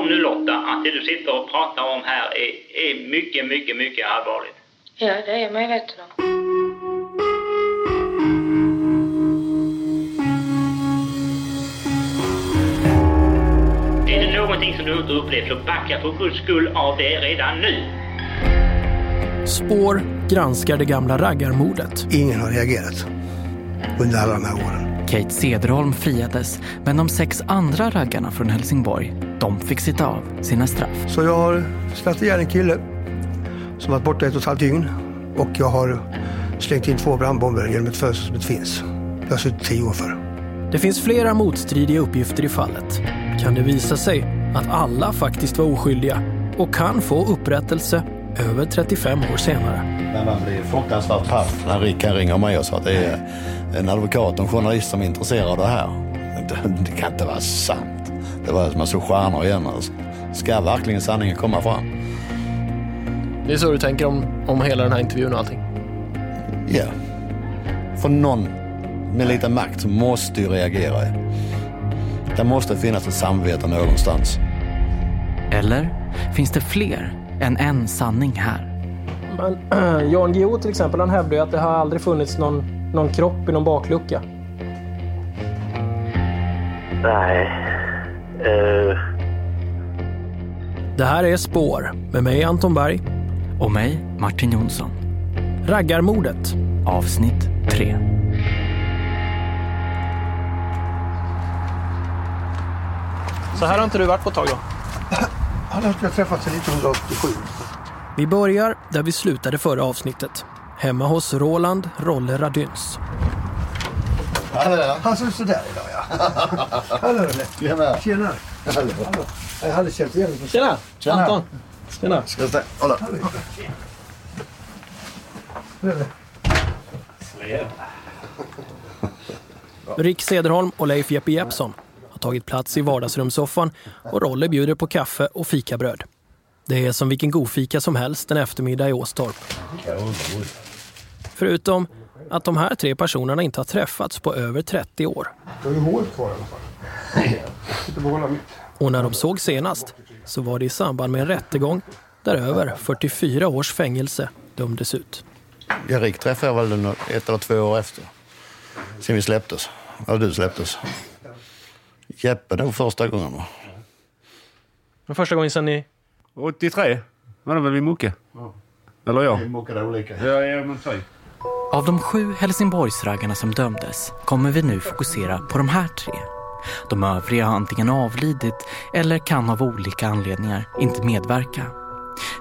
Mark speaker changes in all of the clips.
Speaker 1: om nu Lotta att det du sitter och pratar om här är, är mycket, mycket, mycket allvarligt.
Speaker 2: Ja, det är jag medveten om.
Speaker 1: Är det någonting som du inte upplevt så backa för guds skull av det redan nu.
Speaker 3: Spår granskar det gamla raggarmordet.
Speaker 4: Ingen har reagerat under alla de här åren.
Speaker 5: Kate Cederholm friades, men de sex andra raggarna från Helsingborg, de fick sitta av sina straff.
Speaker 4: Så jag har slagit ihjäl en kille som varit borta ett och ett halvt dygn. Och jag har slängt in två brandbomber genom ett fönster som inte finns. Jag har suttit tio år för.
Speaker 3: Det finns flera motstridiga uppgifter i fallet. Kan det visa sig att alla faktiskt var oskyldiga och kan få upprättelse över 35 år senare?
Speaker 6: Men man blir fruktansvärt paff när Rickard ringer mig och sa att det är en advokat och en journalist som är intresserad av det här. Det, det kan inte vara sant. Det var som att slå stjärnor igen. Alltså. Ska verkligen sanningen komma fram?
Speaker 3: Det är så du tänker om, om hela den här intervjun och allting?
Speaker 6: Ja. För någon med lite makt måste ju reagera. Det måste finnas ett samvete någonstans.
Speaker 5: Eller finns det fler än en sanning här?
Speaker 3: Men, Jan Guillou till exempel, han hävdar ju att det har aldrig funnits någon, någon kropp i någon baklucka.
Speaker 7: Nej. Uh...
Speaker 3: Det här är Spår med mig Anton Berg.
Speaker 5: Och mig Martin Jonsson.
Speaker 3: Raggarmordet.
Speaker 5: Avsnitt 3.
Speaker 3: Så här har inte du varit på ett tag då?
Speaker 4: Han har träffats sedan 1987.
Speaker 3: Vi börjar där vi slutade förra avsnittet. Hemma hos Roland Rolle Radyns.
Speaker 4: Han ser ut sådär idag. Hallå Rolle.
Speaker 6: Tjena.
Speaker 4: Tjena.
Speaker 6: Hallå.
Speaker 4: Jag hade känt igen dig.
Speaker 3: Tjena!
Speaker 6: Tjena.
Speaker 3: Anton! Tjena!
Speaker 6: Ska jag stä- Hålla.
Speaker 3: Rick Cederholm och Leif Jeppe Jeppsson har tagit plats i vardagsrumssoffan och Rolle bjuder på kaffe och fikabröd. Det är som vilken godfika som helst en eftermiddag i Åstorp. Förutom att de här tre personerna inte har träffats på över 30 år.
Speaker 4: Du har ju kvar i alla fall. Jag.
Speaker 3: Och när de såg senast så var det i samband med en rättegång där över 44 års fängelse dömdes ut.
Speaker 6: Ja, Rick träffade jag väl ett eller två år efter. Sen vi släpptes. Eller du släpptes. Jeppe nog första gången.
Speaker 3: Men första gången sen ni...
Speaker 8: 83 var det väl vid Mocke? Eller ja.
Speaker 6: Vi muckade olika.
Speaker 8: Ja, ja men typ.
Speaker 5: Av de sju Helsingborgsraggarna som dömdes kommer vi nu fokusera på de här tre. De övriga har antingen avlidit eller kan av olika anledningar inte medverka.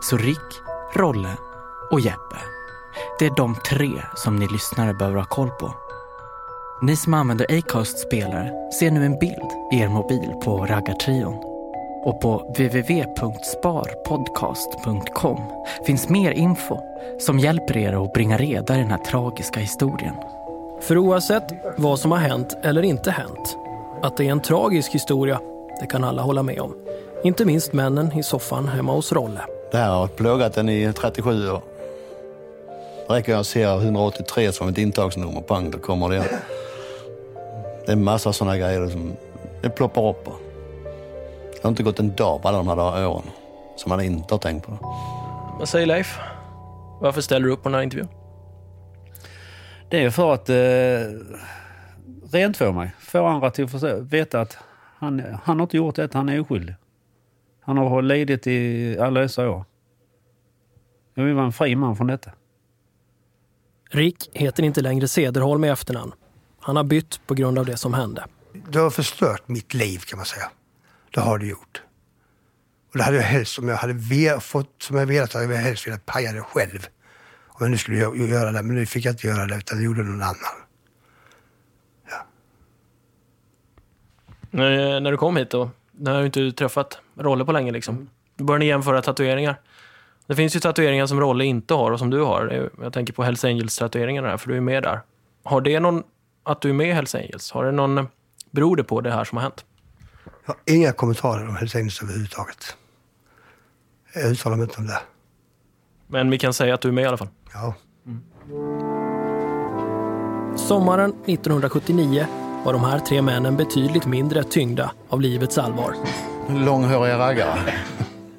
Speaker 5: Så Rick, Rolle och Jeppe. Det är de tre som ni lyssnare behöver ha koll på. Ni som använder Acast spelare ser nu en bild i er mobil på raggartrion. Och på www.sparpodcast.com finns mer info som hjälper er att bringa reda i den här tragiska historien.
Speaker 3: För oavsett vad som har hänt eller inte hänt, att det är en tragisk historia, det kan alla hålla med om. Inte minst männen i soffan hemma hos Rolle.
Speaker 6: Det här har plågat en i 37 år. Det räcker att se 183 som ett intagsnummer. Pang, då kommer det. Det är en massa sådana grejer som det ploppar upp. Det har inte gått en dag på alla de här åren som man inte har tänkt på det.
Speaker 3: Vad säger Leif? Varför ställer du upp på den här intervjun?
Speaker 8: Det är för att eh, rentvå mig. Få andra till att förstå, veta att han, han har inte gjort det, han är oskyldig. Han har lidit i alla dessa år. Jag vill vara en fri man från detta.
Speaker 3: Rick heter inte längre Cederholm i efternamn. Han har bytt på grund av det som hände.
Speaker 4: Det har förstört mitt liv kan man säga. Det har det gjort. Och det hade jag helst, om jag hade ve- fått som jag velat, hade jag helst velat paja det själv. Om jag nu skulle göra det, men nu fick jag inte göra det utan det gjorde någon annan.
Speaker 3: När, när du kom hit då, när har du inte träffat Rolle på länge liksom. Då börjar ni jämföra tatueringar. Det finns ju tatueringar som Rolle inte har och som du har. Jag tänker på Hells Angels-tatueringarna där, för du är med där. Har det någon, att du är med i Hells Angels, har det någon, beror det på det här som har hänt?
Speaker 4: Jag har inga kommentarer om Hells Angels överhuvudtaget. Jag uttalar mig inte om det.
Speaker 3: Men vi kan säga att du är med i alla fall.
Speaker 4: Ja.
Speaker 3: Sommaren 1979 var de här tre männen betydligt mindre tyngda av livets allvar.
Speaker 6: långhåriga raggare.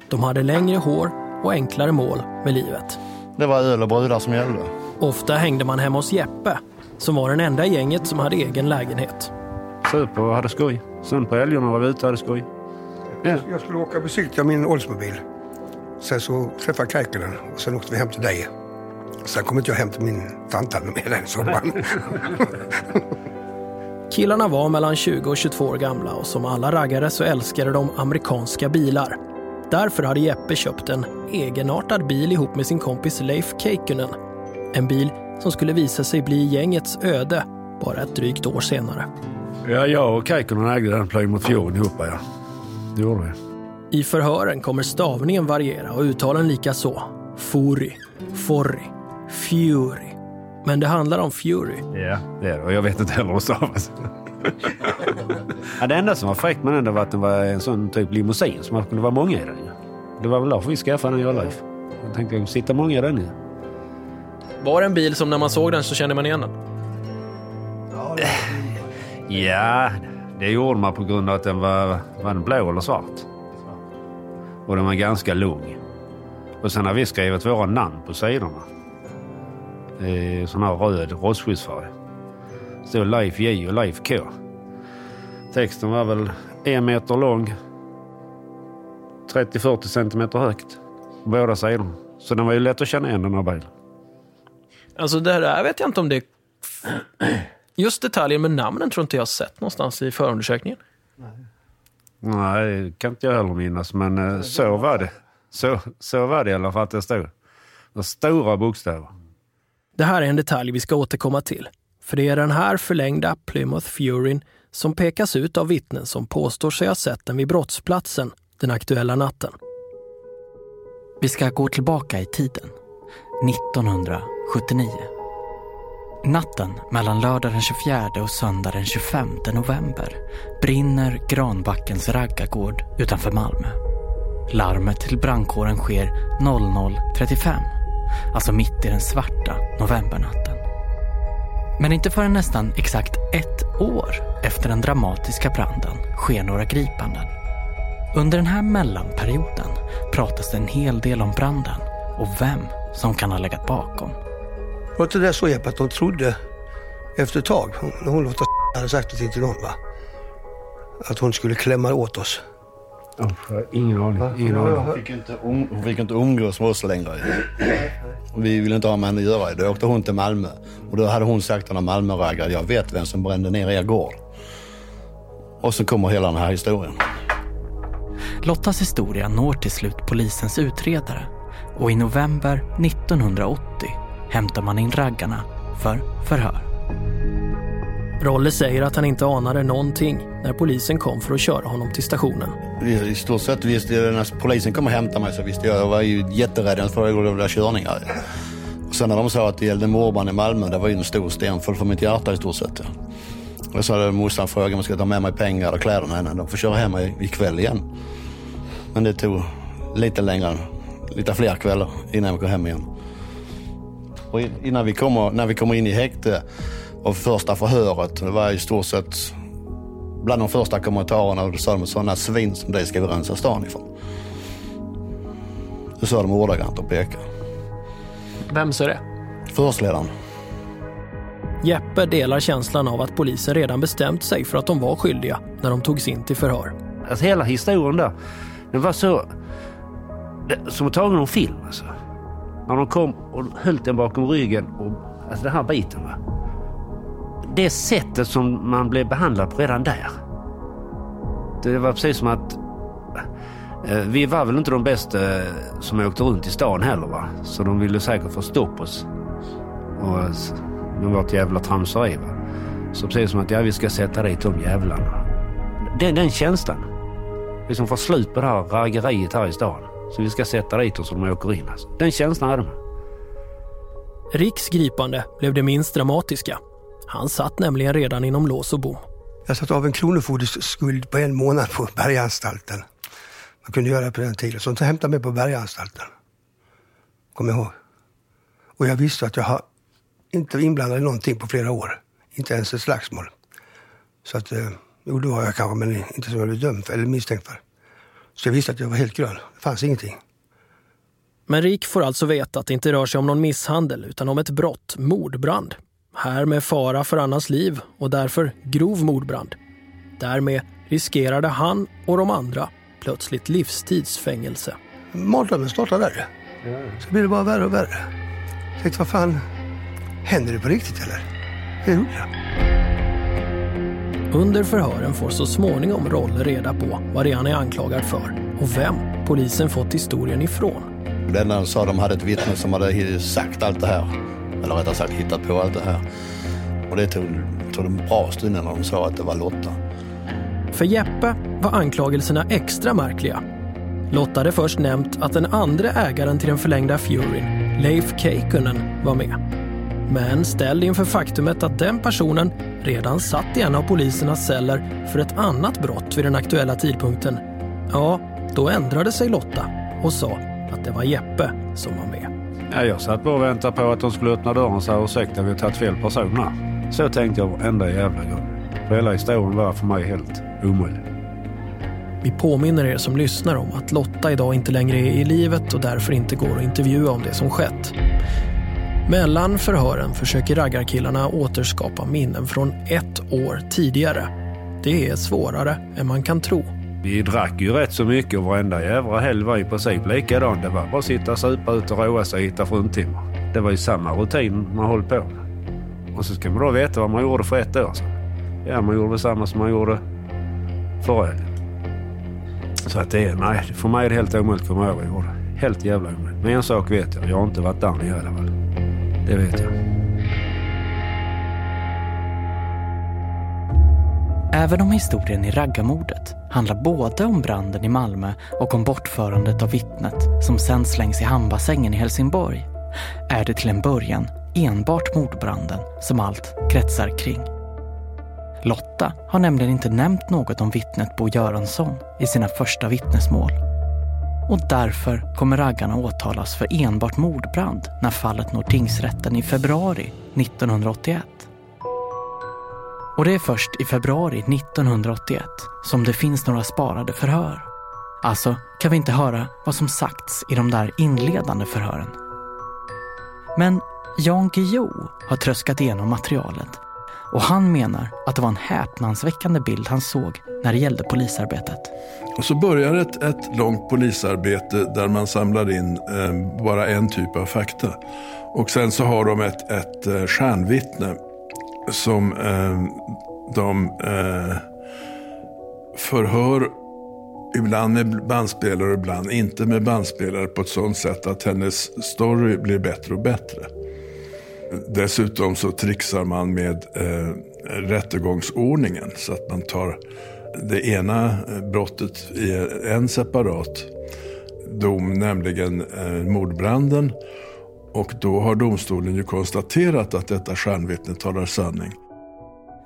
Speaker 3: De hade längre hår och enklare mål med livet.
Speaker 6: Det var öl och brudar som gällde.
Speaker 3: Ofta hängde man hemma hos Jeppe, som var den enda i gänget som hade egen lägenhet.
Speaker 8: Söp och hade skoj. Sen på helgerna var vi ute och hade skoj. Ja.
Speaker 4: Jag skulle åka och besiktiga min Oldsmobil. Sen så träffade jag Kaikkonen och sen åkte vi hem till dig. Sen kom inte jag hem till min tantan med den sommaren.
Speaker 3: Killarna var mellan 20 och 22 år gamla och som alla raggare så älskade de amerikanska bilar. Därför hade Jeppe köpt en egenartad bil ihop med sin kompis Leif Keikkonen. En bil som skulle visa sig bli gängets öde bara ett drygt år senare.
Speaker 8: Ja, jag och Kaikkonen ägde den Plymouth Fury ihop, ja. Det gjorde vi.
Speaker 3: I förhören kommer stavningen variera och uttalen lika så. Furi, Forri, Fury. Men det handlar om Fury.
Speaker 8: Ja, det är det. Och jag vet inte heller hur det stavas. ja, det enda som var fräckt med den var att den var en sån typ limousin som man kunde vara många i den. Det var väl därför vi skaffade den, jag och Leif. Jag tänkte sitta många i den. ju.
Speaker 9: Var det en bil som när man såg den så kände man igen den?
Speaker 8: Ja, det Ja, det gjorde man på grund av att den var, var den blå eller svart. Och den var ganska lång. Och sen har vi skrivit våra namn på sidorna. I sån här röd rostskyddsfärg. Stod Leif J och Leif K. Texten var väl en meter lång. 30-40 centimeter högt. På båda sidorna. Så den var ju lätt att känna igen den här bilen.
Speaker 9: Alltså det här vet jag inte om det... Just detaljen med namnen tror inte jag har sett någonstans i förundersökningen.
Speaker 8: Nej, det kan inte jag heller minnas. Men eh, så var det. Så, så var det i alla fall att det stod. Med stora bokstäver.
Speaker 3: Det här är en detalj vi ska återkomma till. För det är den här förlängda Plymouth Furyn som pekas ut av vittnen som påstår sig ha sett den vid brottsplatsen den aktuella natten.
Speaker 5: Vi ska gå tillbaka i tiden. 1979. Natten mellan lördag den 24 och söndag den 25 november brinner Granbackens raggargård utanför Malmö. Larmet till brandkåren sker 00.35, alltså mitt i den svarta novembernatten. Men inte förrän nästan exakt ett år efter den dramatiska branden sker några gripanden. Under den här mellanperioden pratas det en hel del om branden och vem som kan ha legat bakom.
Speaker 4: Var inte det så Jeppe att de trodde efter ett tag, hon- när hon Lotta hade sagt det till någon va? Att hon skulle klämma åt oss.
Speaker 8: ingen aning. Ingen aning.
Speaker 6: Hon fick inte, um, hon fick inte umgås med oss längre. Vi ville inte ha med henne att göra. Då åkte hon till Malmö. Och då hade hon sagt till några Malmöraggare, jag vet vem som brände ner er gård. Och så kommer hela den här historien.
Speaker 5: Lottas historia når till slut polisens utredare och i november 1980 hämtar man in raggarna för förhör.
Speaker 3: Rolle säger att han inte anade någonting när polisen kom för att köra honom till stationen.
Speaker 6: I stort sett visste jag, när polisen kom och hämtade mig så visste jag, jag var ju jätterädd för att var körningar. Och sen när de sa att det gällde mordbrand i Malmö, det var ju en stor sten full för mitt hjärta i stort sett. Och så hade morsan frågat om jag skulle ta med mig pengar och kläder med henne. De får köra hem i- ikväll igen. Men det tog lite längre, lite fler kvällar innan jag kom hem igen. Och in- innan vi kommer, när vi kommer in i häkte och första förhöret, det var i stort sett bland de första kommentarerna då sa de sådana svin som dig ska vi rensa stan ifrån. Det sa de ordagrant och pekade.
Speaker 9: Vem sa det?
Speaker 6: Förhörsledaren.
Speaker 3: Jeppe delar känslan av att polisen redan bestämt sig för att de var skyldiga när de togs in till förhör.
Speaker 8: Alltså hela historien där, den var så... Det, som att tagen en film alltså. När de kom och höll den bakom ryggen och... Alltså den här biten va. Det sättet som man blev behandlad på redan där. Det var precis som att... Eh, vi var väl inte de bästa eh, som åkte runt i stan heller va. Så de ville säkert få stopp oss. Och eh, med vårt jävla tramseri va. Så precis som att ja, vi ska sätta dit de jävlarna. Den, den känslan. Liksom få slut på det här raggeriet här i stan. Så vi ska sätta dit oss så de åker in. Alltså. Den känslan hade man.
Speaker 3: Riks gripande blev det minst dramatiska. Han satt nämligen redan inom lås och bom.
Speaker 4: Jag satt av en kronofogdes skuld på en månad på Berganstalten. Man kunde göra det på den tiden. Så de hämtade mig på Berganstalten. Kom jag ihåg. Och jag visste att jag har inte var inblandad i någonting på flera år. Inte ens ett slagsmål. Så att, eh, jo det var jag kanske, men inte som jag blev dömd för, eller misstänkt för. Så jag visste att jag var helt grön. Det fanns ingenting.
Speaker 3: Men Rik får alltså veta att det inte rör sig om någon misshandel utan om ett brott, mordbrand. Här med fara för annans liv och därför grov mordbrand. Därmed riskerade han och de andra plötsligt livstidsfängelse.
Speaker 4: Mardrömmen startade där. Så blir det bara värre och värre. Jag tänkte, vad fan, händer det på riktigt eller? Det gjorde det.
Speaker 3: Under förhören får så småningom Rolle reda på vad det är han är anklagad för och vem polisen fått historien ifrån.
Speaker 6: Det enda de sa, de hade ett vittne som hade sagt allt det här. Eller rättare sagt hittat på allt det här. Och det tog, tog en bra stund när de sa att det var Lotta.
Speaker 3: För Jeppe var anklagelserna extra märkliga. Lotta hade först nämnt att den andra ägaren till den förlängda Furyn, Leif Keikkonen, var med. Men ställd inför faktumet att den personen redan satt i en av polisernas celler för ett annat brott vid den aktuella tidpunkten, ja, då ändrade sig Lotta och sa att det var Jeppe som var med.
Speaker 8: Ja, jag satt bara och väntade på att de skulle öppna dörren och säga ursäkta, vi har tagit fel person här. Så tänkte jag varenda jävla gång. För hela historien var för mig helt omöjlig.
Speaker 3: Vi påminner er som lyssnar om att Lotta idag inte längre är i livet och därför inte går att intervjua om det som skett. Mellan förhören försöker raggarkillarna återskapa minnen från ett år tidigare. Det är svårare än man kan tro.
Speaker 8: Vi drack ju rätt så mycket och varenda jävla helg var i princip likadan. Det var bara att sitta, och supa ut och roa sig och hitta fruntimmer. Det var ju samma rutin man höll på med. Och så ska man då veta vad man gjorde för ett år sedan. Ja, man gjorde samma som man gjorde förra helgen. Så att det är, nej, för mig är det helt omöjligt att komma ihåg vad jag gjorde. Helt jävla omöjligt. Men en sak vet jag, jag har inte varit där nere i alla fall. Det vet jag.
Speaker 5: Även om historien i raggarmordet handlar både om branden i Malmö och om bortförandet av vittnet som sen slängs i hamnbassängen i Helsingborg är det till en början enbart mordbranden som allt kretsar kring. Lotta har nämligen inte nämnt något om vittnet Bo Göransson i sina första vittnesmål. Och därför kommer raggarna åtalas för enbart mordbrand när fallet når tingsrätten i februari 1981. Och det är först i februari 1981 som det finns några sparade förhör. Alltså kan vi inte höra vad som sagts i de där inledande förhören. Men Jan Guillou har tröskat igenom materialet och han menar att det var en häpnadsväckande bild han såg när det gällde polisarbetet.
Speaker 10: Och så börjar ett, ett långt polisarbete där man samlar in eh, bara en typ av fakta. Och sen så har de ett, ett eh, stjärnvittne som eh, de eh, förhör ibland med bandspelare och ibland inte med bandspelare på ett sådant sätt att hennes story blir bättre och bättre. Dessutom så trixar man med eh, rättegångsordningen så att man tar det ena eh, brottet i en separat dom, nämligen eh, mordbranden. Och då har domstolen ju konstaterat att detta stjärnvittne talar sanning.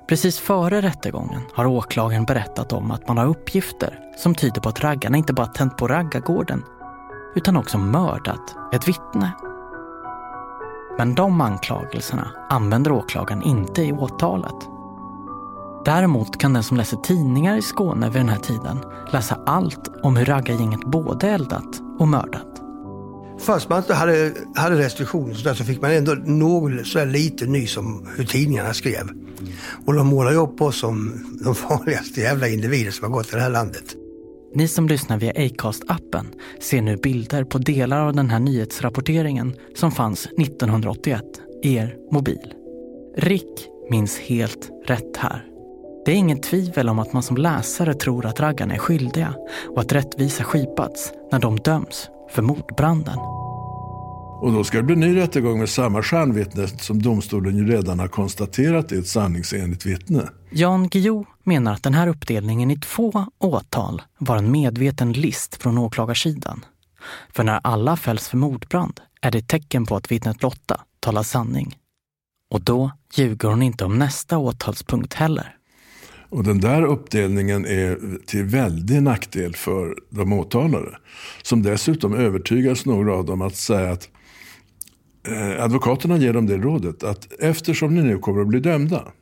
Speaker 5: Precis före rättegången har åklagaren berättat om att man har uppgifter som tyder på att raggarna inte bara tänt på raggargården utan också mördat ett vittne. Men de anklagelserna använder åklagaren inte i åtalet. Däremot kan den som läser tidningar i Skåne vid den här tiden läsa allt om hur raggargänget både eldat och mördat.
Speaker 4: Fast man inte hade, hade restriktioner så, där, så fick man ändå något så lite nys om hur tidningarna skrev. Och de målar ju upp oss som de farligaste jävla individer som har gått i det här landet.
Speaker 5: Ni som lyssnar via Acast-appen ser nu bilder på delar av den här nyhetsrapporteringen som fanns 1981 i er mobil. Rick minns helt rätt här. Det är inget tvivel om att man som läsare tror att raggarna är skyldiga och att rättvisa skipats när de döms för mordbranden.
Speaker 10: Och då ska det bli ny rättegång med samma stjärnvittne som domstolen ju redan har konstaterat är ett sanningsenligt vittne.
Speaker 5: Jan Guillou menar att den här uppdelningen i två åtal var en medveten list från åklagarsidan. För när alla fälls för mordbrand är det ett tecken på att vittnet Lotta talar sanning. Och då ljuger hon inte om nästa åtalspunkt heller.
Speaker 10: Och den där uppdelningen är till väldig nackdel för de åtalade. Som dessutom övertygas några av dem att säga att eh, advokaterna ger dem det rådet att eftersom ni nu kommer att bli dömda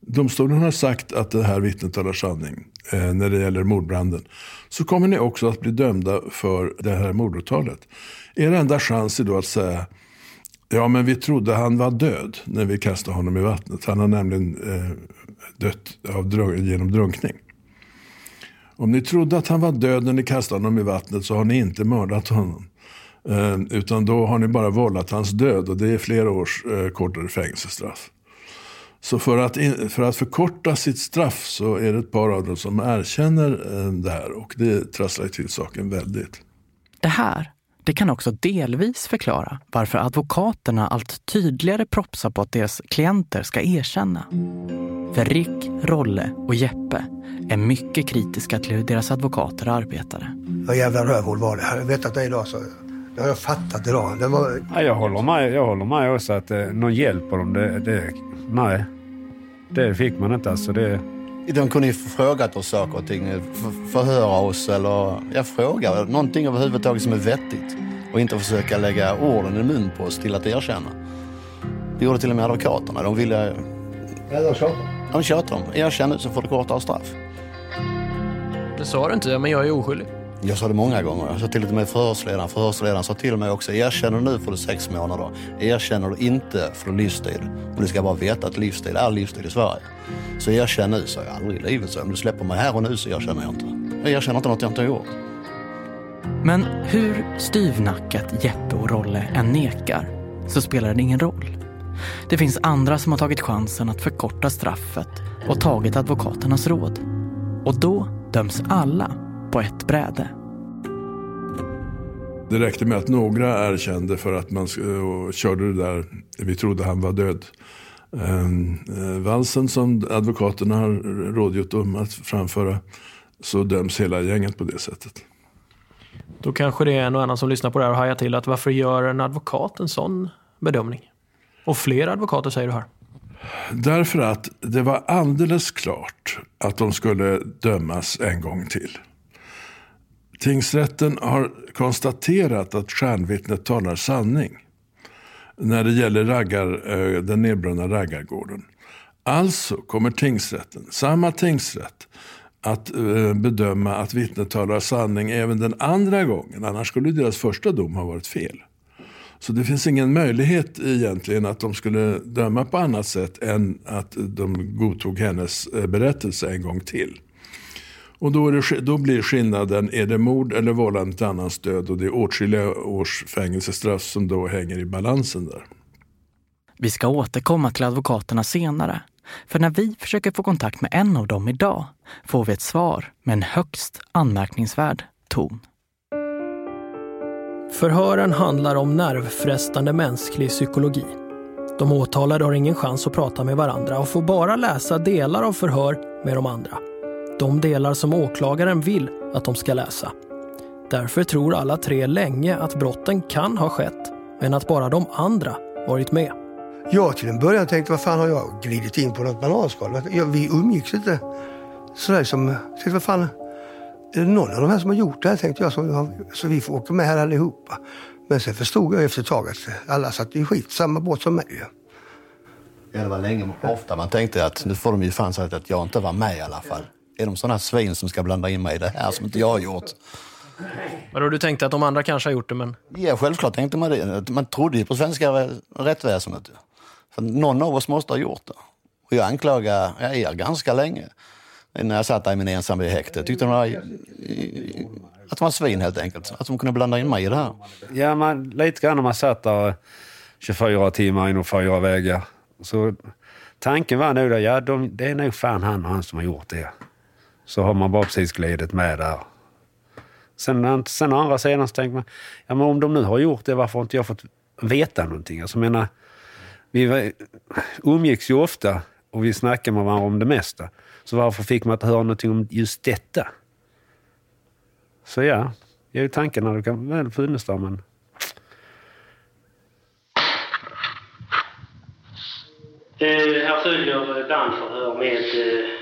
Speaker 10: domstolen har sagt att det här vittnet talar sanning eh, när det gäller mordbranden. Så kommer ni också att bli dömda för det här mordåtalet. Er enda chans är då att säga Ja, men vi trodde han var död när vi kastade honom i vattnet. Han har nämligen eh, dött av drunk, genom drunkning. Om ni trodde att han var död när ni kastade honom i vattnet så har ni inte mördat honom. Eh, utan då har ni bara vållat hans död och det är flera års eh, kortare fängelsestraff. Så för att, för att förkorta sitt straff så är det ett par av dem som erkänner eh, det här och det trasslar till saken väldigt.
Speaker 5: Det här det kan också delvis förklara varför advokaterna allt tydligare propsar på att deras klienter ska erkänna. För Rick, Rolle och Jeppe är mycket kritiska till hur deras advokater arbetade.
Speaker 4: Vad jävla rövhål var det. Hade jag vetat det idag så det har jag fattat idag. Det var...
Speaker 8: ja, jag, håller med, jag håller med också att eh, någon hjälp på dem, det, det, nej. Det fick man inte alltså. Det...
Speaker 6: De kunde ju frågat oss saker och ting, för, förhöra oss eller jag frågar någonting överhuvudtaget som är vettigt. Och inte försöka lägga orden i mun på oss till att erkänna. Det gjorde till och med advokaterna. De ville...
Speaker 4: Ja, de tjatade.
Speaker 6: De tjatade om, erkänn nu så får du kortare straff.
Speaker 9: Det sa du inte, men jag är oskyldig.
Speaker 6: Jag sa det många gånger. Jag sa till och med förhörsledaren. Förhörsledaren sa till och med också, erkänner du nu får du sex månader. Erkänner du inte får du livstid. Och du ska bara veta att livstid är livstid i Sverige. Så erkänn nu, sa jag aldrig i livet. Så om du släpper mig här och nu så erkänner jag inte. Jag erkänner inte något jag inte har gjort.
Speaker 5: Men hur styvnackat Jeppe och Rolle än nekar så spelar det ingen roll. Det finns andra som har tagit chansen att förkorta straffet och tagit advokaternas råd. Och då döms alla på ett bräde.
Speaker 10: Det räckte med att några erkände för att man och körde det där, vi trodde han var död. Ehm, eh, valsen som advokaterna har rådgjort om att framföra så döms hela gänget på det sättet.
Speaker 9: Då kanske det är en och annan som lyssnar på det här och hajar till att varför gör en advokat en sån bedömning? Och fler advokater säger du här.
Speaker 10: Därför att det var alldeles klart att de skulle dömas en gång till. Tingsrätten har konstaterat att stjärnvittnet talar sanning när det gäller raggar, eh, den nedbrunna raggargården. Alltså kommer tingsrätten, samma tingsrätt, att eh, bedöma att vittnet talar sanning även den andra gången. Annars skulle deras första dom ha varit fel. Så det finns ingen möjlighet egentligen att de skulle döma på annat sätt än att de godtog hennes eh, berättelse en gång till. Och då, det, då, blir skillnaden, är det mord eller vållande till annans död? Och det är åtskilliga års fängelsestraff som då hänger i balansen där.
Speaker 5: Vi ska återkomma till advokaterna senare. För när vi försöker få kontakt med en av dem idag får vi ett svar med en högst anmärkningsvärd ton.
Speaker 3: Förhören handlar om nervfrestande mänsklig psykologi. De åtalade har ingen chans att prata med varandra och får bara läsa delar av förhör med de andra. De delar som åklagaren vill att de ska läsa. Därför tror alla tre länge att brotten kan ha skett, men att bara de andra varit med.
Speaker 4: Jag till en början tänkte, vad fan har jag glidit in på något bananskal? Vi umgicks inte sådär som, tänkte, vad fan, är det någon av de här som har gjort det här? Tänkte jag, så, så vi får åka med här allihopa. Men sen förstod jag efter ett tag att alla satt i skit, samma båt som mig.
Speaker 6: Ja, det var länge, ofta man tänkte att nu får de ju fan sagt att jag inte var med i alla fall. Är de sådana svin som ska blanda in mig i det här som inte jag har gjort?
Speaker 9: Vadå, du tänkte att de andra kanske har gjort det, men...
Speaker 6: Ja, självklart tänkte man det. Man trodde ju på svenska rättsväsendet. För någon av oss måste ha gjort det. Och jag anklagade er ganska länge. När jag satt där i min ensam i häktet. Tyckte de var, att de var svin helt enkelt. Att de kunde blanda in mig i det här.
Speaker 8: Ja, man, lite grann när man satt där 24 timmar inom fyra väggar. Så tanken var nog att ja, de, det är nog fan han och han som har gjort det. Så har man bara precis glidit med där. Sen, sen å andra sidan så tänker man, ja men om de nu har gjort det, varför har inte jag fått veta någonting? Alltså, menar, vi umgicks ju ofta och vi snackade med varandra om det mesta. Så varför fick man inte höra någonting om just detta? Så ja, det är ju tanken när du kan väl funnits där, men...
Speaker 11: Eh, här följer dansförhör med eh,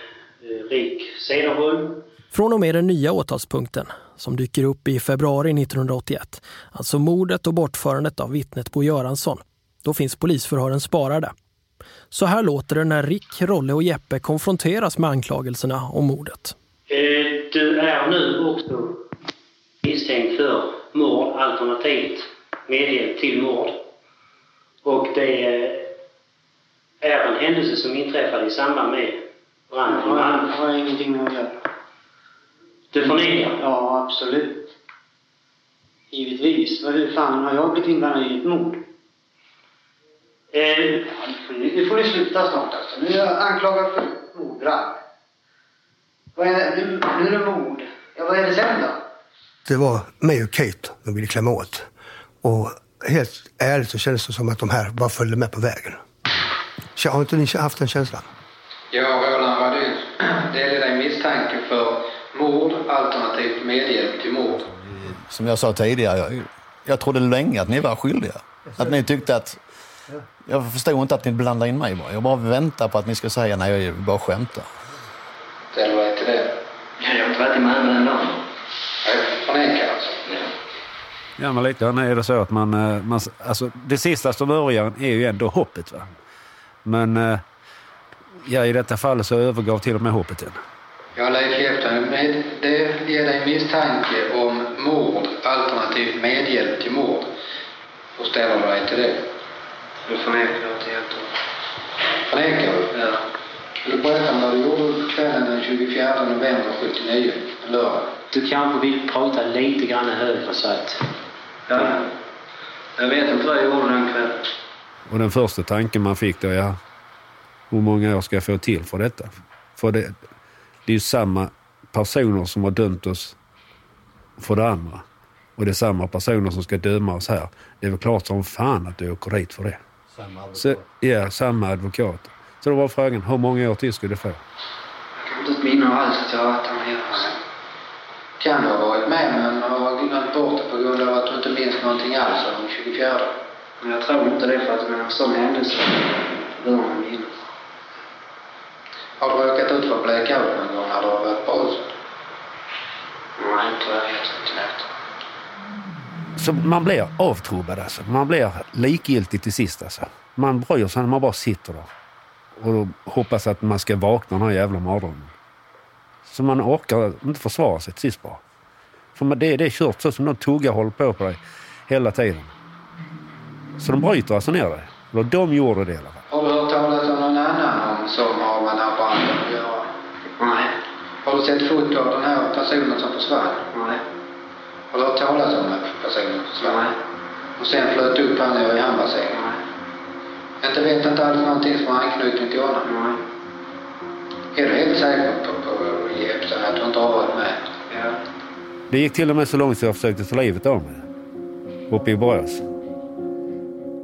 Speaker 11: Rick Cederholm.
Speaker 3: Från och med den nya åtalspunkten, som dyker upp i februari 1981, alltså mordet och bortförandet av vittnet Bo Göransson, då finns polisförhören sparade. Så här låter det när Rick, Rolle och Jeppe konfronteras med anklagelserna om mordet.
Speaker 11: Eh, Du är nu också misstänkt för mord alternativt medhjälp till mord. Och det är en händelse som inträffade i samband med i Malmö.
Speaker 12: har ingenting med att göra.
Speaker 11: Du förnekar?
Speaker 12: Ja, absolut. Givetvis. Vad hur fan har jag blivit inblandad i ett mord?
Speaker 11: Eh,
Speaker 12: Nu får ni sluta snart alltså. Nu är jag anklagad för mordbrand. Vad är det? Nu, nu är det mord. Ja, vad är det sen då?
Speaker 4: Det var mig och Kate de ville klämma åt. Och helt ärligt så kändes det som att de här bara följde med på vägen. Så Har inte ni haft den känslan?
Speaker 13: Ja, Roland Radin delar dig misstanke för mord alternativt medhjälp till mord.
Speaker 6: Som jag sa tidigare, jag, jag trodde länge att ni var skyldiga. Att ni tyckte att... Jag förstod inte att ni blandade in mig bara. Jag bara väntar på att ni ska säga nej, jag bara skämtar.
Speaker 13: Ställer dig till det?
Speaker 11: jag har inte varit i Malmö den dagen.
Speaker 13: Jag förnekar alltså?
Speaker 8: Ja, men lite grann är det så att man, eh, man... Alltså, det sista som börjar är ju ändå hoppet. Va? Men eh, ja, i detta fall så övergav till och med hoppet.
Speaker 13: Jag Leif med, det ger dig misstanke om mord alternativt medhjälp till mord. Hur ställer du dig till det?
Speaker 12: Du förnekar inte helt och
Speaker 13: Förnekar du?
Speaker 12: Ja.
Speaker 13: Vill du berätta om vad du gjorde kvällen den 24 november 79, en lördag?
Speaker 12: Du kanske vill prata lite grann högre så att... Ja. Jag vet inte vad jag gjorde den kvällen.
Speaker 8: Och den första tanken man fick då, ja, hur många år ska jag få till för detta? För det, det är ju samma personer som har dömt oss för det andra. Och det är samma personer som ska döma oss här. Det är väl klart som fan att du åker dit för det.
Speaker 6: Samma advokat.
Speaker 8: Så, ja, samma advokat. Så då var frågan, hur många år till ska du få?
Speaker 12: Jag kan inte minnas alls att jag har varit där nere.
Speaker 13: Kan ha varit med men har glömt bort det på grund av att du inte minns någonting alls om den 24?
Speaker 12: Men jag tror inte det för att en sån händelse bör man minnas.
Speaker 13: Har du råkat ut för blackout någon gång när du har varit berusad?
Speaker 12: Nej, inte vad jag vet. Inte vet.
Speaker 8: Så man blir avtrubbad alltså. Man blir likgiltig till sist alltså. Man bryr sig när man bara sitter där. Och då hoppas att man ska vakna den här jävla mardrömmen. Så man orkar inte försvara sig till sist bara. För det, det är kört så som någon tugga håller på på dig hela tiden. Så de bryter alltså ner dig. Eller de gjorde det i alla fall.
Speaker 13: Sett foto av den här personen som försvann?
Speaker 12: Nej.
Speaker 13: Har du hört talas om den personen som försvann?
Speaker 12: Nej.
Speaker 13: Och sen flöt upp han ner i hamnbassängen?
Speaker 12: Nej.
Speaker 13: Inte vet inte alls någonting som har anknytning till honom?
Speaker 12: Nej.
Speaker 13: Är du helt säker på, på Jeppsson att du inte har varit med?
Speaker 12: Ja.
Speaker 8: Det gick till och med så långt så jag försökte ta livet av mig. Uppe i Borås.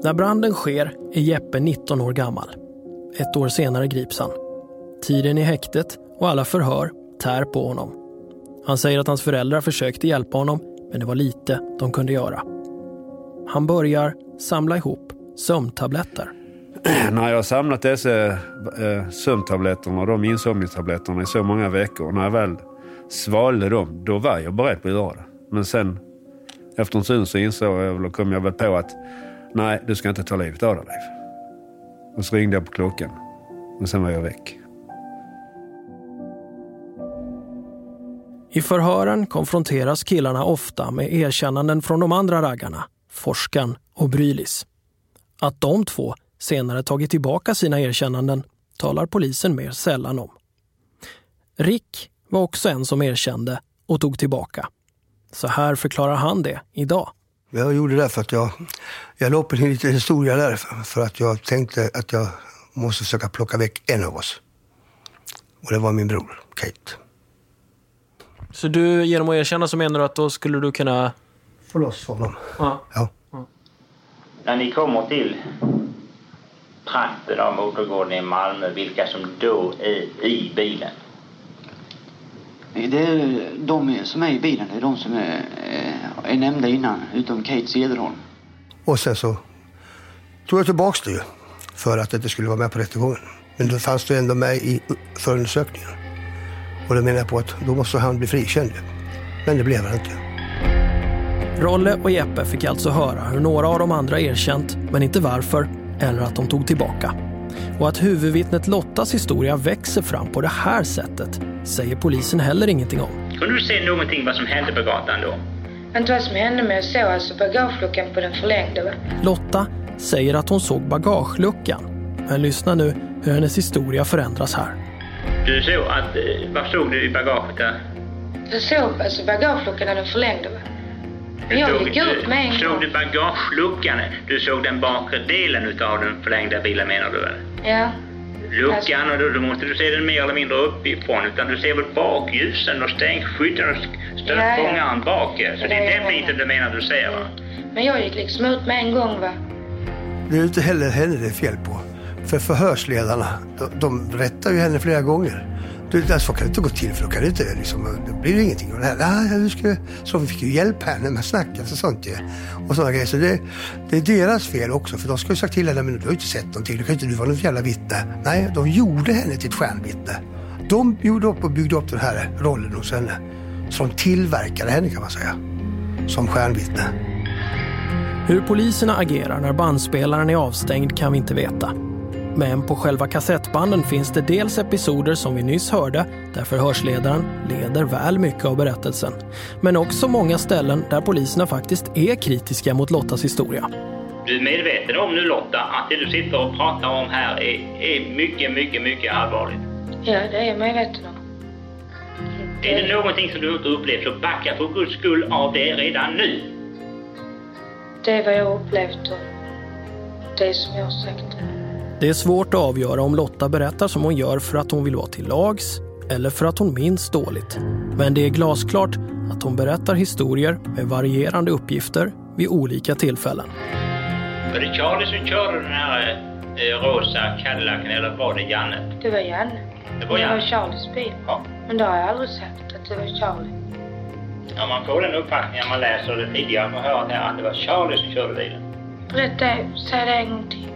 Speaker 3: När branden sker är Jeppe 19 år gammal. Ett år senare grips han. Tiden i häktet och alla förhör tär på honom. Han säger att hans föräldrar försökte hjälpa honom, men det var lite de kunde göra. Han börjar samla ihop sömntabletter.
Speaker 8: när jag har samlat dessa eh, sömntabletterna och de insomningstabletterna i så många veckor. När jag väl svalde dem, då var jag beredd på att göra det. Men sen efter en stund så insåg jag, eller kom jag väl på att nej, du ska inte ta livet av dig Leif. Och så ringde jag på klockan. Och sen var jag väck.
Speaker 3: I förhören konfronteras killarna ofta med erkännanden från de andra raggarna, Forskan och Brylis. Att de två senare tagit tillbaka sina erkännanden talar polisen mer sällan om. Rick var också en som erkände och tog tillbaka. Så här förklarar han det idag.
Speaker 4: Jag gjorde det för att jag, jag la upp en liten historia där för- att jag tänkte att jag måste försöka plocka väck en av oss. Och det var min bror, Kate.
Speaker 9: Så du, genom att erkänna så menar du att då skulle du kunna...
Speaker 4: Få loss honom.
Speaker 9: Ja.
Speaker 4: Ja.
Speaker 11: När ni kommer till trakten av motorgården i Malmö, vilka som då är i bilen?
Speaker 12: Det är de som är i bilen, det är de som är, är nämnda innan, utom Kate Cederholm.
Speaker 4: Och sen så tog jag tillbaks det ju för att det inte skulle vara med på rättegången. Men då fanns det ändå med i förundersökningen. Och då menar jag på att då måste han bli frikänd. Men det blev han inte.
Speaker 3: Rolle och Jeppe fick alltså höra hur några av de andra erkänt, men inte varför, eller att de tog tillbaka. Och att huvudvittnet Lottas historia växer fram på det här sättet säger polisen heller ingenting om.
Speaker 1: Kunde du se någonting vad som hände på gatan då?
Speaker 2: Inte vad som hände men jag såg alltså bagageluckan på den förlängda. Va?
Speaker 3: Lotta säger att hon såg bagageluckan. Men lyssna nu hur hennes historia förändras här.
Speaker 1: Du såg att, eh, vad såg du i bagaget där?
Speaker 2: Jag såg alltså bagageluckan när den förlängde. Va? Men jag
Speaker 1: Såg
Speaker 2: gick
Speaker 1: du-
Speaker 2: ut med en
Speaker 1: Såg du bagageluckan? Du såg den bakre delen utav den förlängda bilen menar du väl?
Speaker 2: Ja.
Speaker 1: Luckan och då, då måste du se den mer eller mindre uppifrån utan du ser väl bakljusen och stänkskydden och stötfångaren bak. Så det är den biten du menar du ser va?
Speaker 2: Men jag gick liksom ut med en gång va.
Speaker 4: Det är inte heller henne det är fel på. För förhörsledarna, de, de rättar ju henne flera gånger. Du, så kan det inte gå till för då kan det inte, liksom, då blir det ingenting. Och det här, "Ah, ska, så vi fick ju hjälp henne med snacket och sånt ju. Och sådana grejer. Så det, det är deras fel också. För de ska ju sagt till henne, men du har ju inte sett någonting. Du kan inte du vara något jävla vittne. Nej, de gjorde henne till ett stjärnvittne. De gjorde upp och byggde upp den här rollen hos henne. Som tillverkade henne kan man säga. Som stjärnvittne.
Speaker 3: Hur poliserna agerar när bandspelaren är avstängd kan vi inte veta. Men på själva kassettbanden finns det dels episoder som vi nyss hörde där förhörsledaren leder väl mycket av berättelsen. Men också många ställen där poliserna faktiskt är kritiska mot Lottas historia.
Speaker 1: Du är medveten om nu Lotta att det du sitter och pratar om här är, är mycket, mycket, mycket allvarligt.
Speaker 2: Ja, det är jag medveten om.
Speaker 1: Är det någonting som du inte upplevt så backa för guds skull av det redan nu.
Speaker 2: Det är vad jag upplevt och det som jag har sagt.
Speaker 3: Det är svårt att avgöra om Lotta berättar som hon gör för att hon vill vara till lags eller för att hon minns dåligt. Men det är glasklart att hon berättar historier med varierande uppgifter vid olika tillfällen.
Speaker 1: Var det Charlie som körde den här eh, rosa Cadillacen eller var det Janne?
Speaker 2: Det var Janne.
Speaker 1: Det var
Speaker 2: Det var
Speaker 1: Janne.
Speaker 2: Charlies bil.
Speaker 1: Ja.
Speaker 2: Men det har jag aldrig sagt att det var Charlie.
Speaker 1: Ja, man får den uppfattningen när man läser det tidigare hört här att det var Charlie som körde bilen.
Speaker 2: Berätta, säg det en gång till.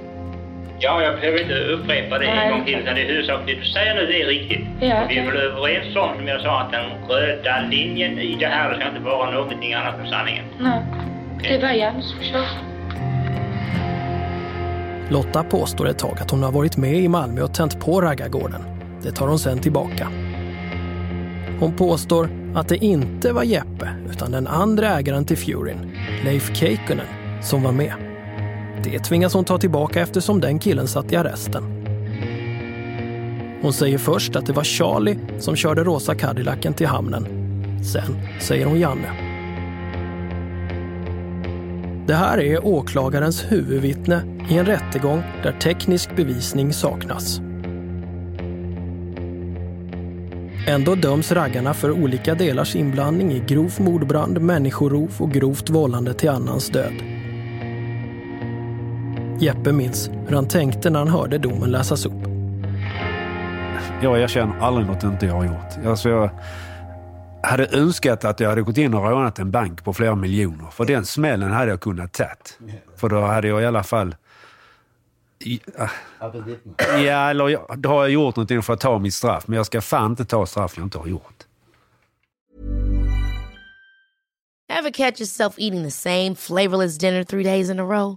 Speaker 1: Ja, jag behöver inte upprepa det
Speaker 2: Nej.
Speaker 1: en gång till utan det är huvudsak det du säger nu det är riktigt.
Speaker 2: Ja,
Speaker 1: Och vi är väl överens om, som jag sa, att den röda linjen i det här det ska inte vara någonting annat än sanningen.
Speaker 2: Nej, det var som körde.
Speaker 3: Lotta påstår ett tag att hon har varit med i Malmö och tänt på raggargården. Det tar hon sen tillbaka. Hon påstår att det inte var Jeppe utan den andra ägaren till Furyn, Leif Keikkonen, som var med. Det tvingas hon ta tillbaka eftersom den killen satt i arresten. Hon säger först att det var Charlie som körde rosa Cadillacen till hamnen. Sen säger hon Janne. Det här är åklagarens huvudvittne i en rättegång där teknisk bevisning saknas. Ändå döms raggarna för olika delars inblandning i grov mordbrand, människorov och grovt vållande till annans död. Jeppe minns hur han tänkte när han hörde domen läsas upp.
Speaker 8: Jag erkänner aldrig något inte jag har gjort. Alltså jag hade önskat att jag hade gått in och rånat en bank på flera miljoner. För den smällen hade jag kunnat tagit. För då hade jag i alla fall... Ah, ja, eller jag, då har jag gjort någonting för att ta mitt straff. Men jag ska fan inte ta straff jag inte har gjort.
Speaker 14: Ever catch yourself eating the same flavorless dinner three days in a row?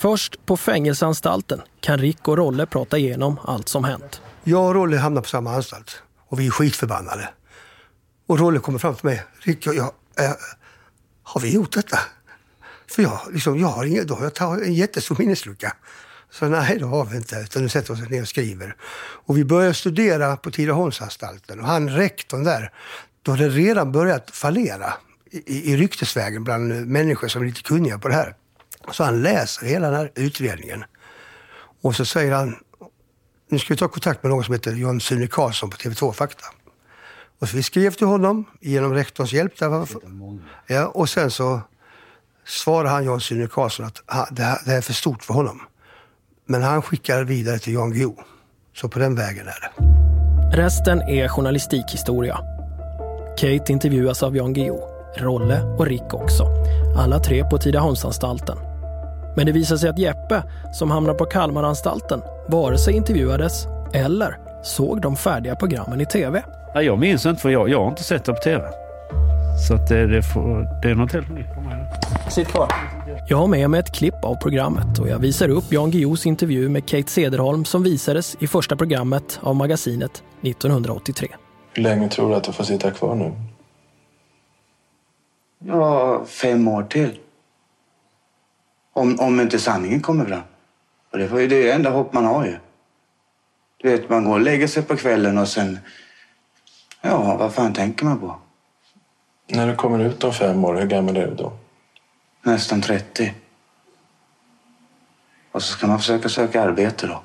Speaker 3: Först på fängelseanstalten kan Rick och Rolle prata igenom allt som hänt.
Speaker 4: Jag och Rolle hamnar på samma anstalt och vi är skitförbannade. Och Rolle kommer fram till mig. Rick, jag, jag, äh, har vi gjort detta? För jag, liksom, jag har inget, då har jag tagit en jättestor minneslucka. Så nej, det har vi inte. Utan nu sätter vi oss ner och skriver. Och vi börjar studera på Tidaholmsanstalten. Och han rektorn där, då hade det redan börjat fallera i, i ryktesvägen bland människor som är lite kunniga på det här. Så han läser hela den här utredningen. Och så säger han, nu ska vi ta kontakt med någon som heter John Sune Karlsson på TV2 Fakta. Och så vi skrev till honom genom rektorns hjälp. Där var, ja, och sen så svarade han John Sune Karlsson att ha, det, här, det här är för stort för honom. Men han skickar vidare till Jan Guillou, Så på den vägen är det.
Speaker 3: Resten är journalistikhistoria. Kate intervjuas av Jan Guillou, Rolle och Rick också. Alla tre på Tidaholmsanstalten. Men det visar sig att Jeppe, som hamnar på Kalmaranstalten, vare sig intervjuades eller såg de färdiga programmen i tv.
Speaker 8: Nej, jag minns inte för jag, jag har inte sett det på tv. Så att det, det, får, det är något helt nytt för mig.
Speaker 9: Sitt kvar.
Speaker 3: Jag har med mig ett klipp av programmet och jag visar upp Jan Guillous intervju med Kate Cederholm som visades i första programmet av magasinet 1983.
Speaker 15: Hur länge tror du att du får sitta kvar nu?
Speaker 16: Ja, fem år till. Om, om inte sanningen kommer fram. Och det var ju det enda hopp man har ju. Du vet, man går och lägger sig på kvällen och sen... Ja, vad fan tänker man på?
Speaker 15: När du kommer ut om fem år, hur gammal är du då?
Speaker 16: Nästan 30. Och så ska man försöka söka arbete då.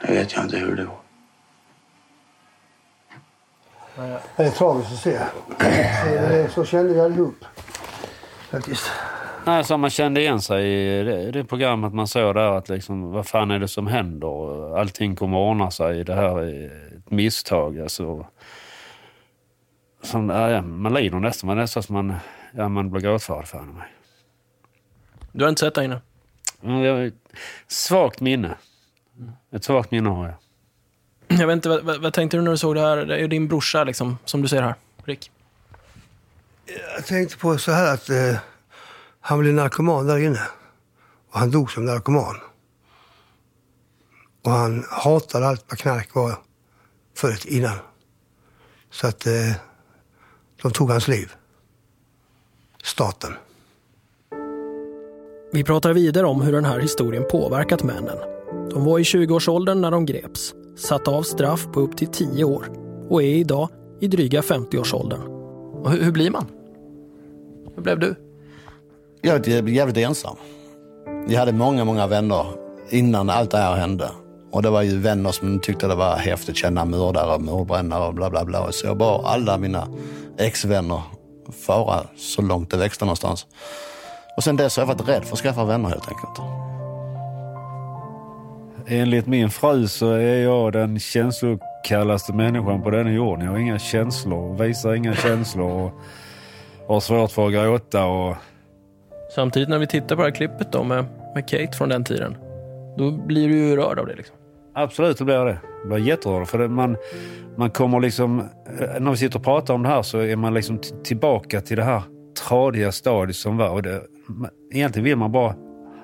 Speaker 16: Det vet jag inte hur det går.
Speaker 4: Det är tragiskt att se. Så- Så kände vi allihop. Faktiskt.
Speaker 8: Nej, så man kände igen sig i det, det programmet man såg där att liksom, vad fan är det som händer? Allting kommer att ordna sig. Det här är ett misstag. Alltså. Som, ja, man lider nästan. Man nästan som man, ja, man blir gråtfärdig för mig.
Speaker 9: Du har inte sett det innan?
Speaker 8: Mm, jag har ett svagt minne. Ett svagt minne har jag.
Speaker 9: Jag vet inte, vad, vad, tänkte du när du såg det här? Det är din brorsa, liksom, som du ser här. Rick.
Speaker 4: Jag tänkte på så här att eh, han blev narkoman där inne. Och han dog som narkoman. Och han hatade allt vad knark var förut innan. Så att eh, de tog hans liv. Staten.
Speaker 3: Vi pratar vidare om hur den här historien påverkat männen. De var i 20-årsåldern när de greps, satt av straff på upp till 10 år och är idag i dryga 50-årsåldern.
Speaker 9: Och hur, hur blir man? Hur blev du?
Speaker 6: Jag var jävligt ensam. Jag hade många, många vänner innan allt det här hände. Och det var ju vänner som tyckte det var häftigt att känna mördare och mordbrännare och bla bla bla. Så jag bara alla mina ex-vänner fara så långt det växte någonstans. Och sen dess har jag varit rädd för att skaffa vänner helt enkelt.
Speaker 8: Enligt min fru så är jag den känslokallaste människan på denna jorden. Jag har inga känslor, visar inga känslor och har svårt för att gråta. Och...
Speaker 9: Samtidigt när vi tittar på det här klippet då med, med Kate från den tiden, då blir du ju rörd av det. Liksom.
Speaker 8: Absolut, det blir jag det. Jag blir jätterörd. För det, man, man kommer liksom... Eh, när vi sitter och pratar om det här så är man liksom t- tillbaka till det här tradiga stadiet som var. Och det, man- egentligen vill man bara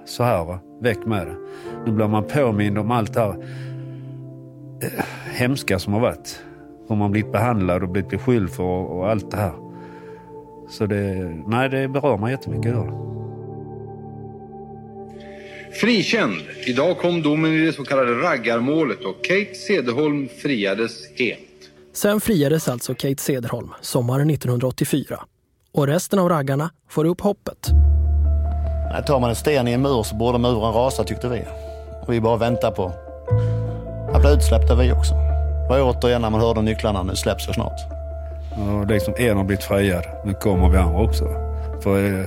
Speaker 8: så här, va? väck med det. Nu blir man påmind om allt det här eh, hemska som har varit. Hur man blivit behandlad och blivit beskylld för och, och allt det här. Så det, nej, det berör mig jättemycket. Det.
Speaker 17: Frikänd. Idag kom domen i det så kallade raggarmålet och Kate Cederholm friades helt.
Speaker 3: Sen friades alltså Kate Cederholm sommaren 1984. Och resten av raggarna får upp hoppet.
Speaker 6: Nej, tar man en sten i en mur så borde muren rasa tyckte vi. Och vi bara väntar på att bli utsläppta vi också. Det var återigen när man hörde nycklarna, nu släpps jag snart.
Speaker 8: Och liksom en har blivit friad. Nu kommer vi andra också. För eh,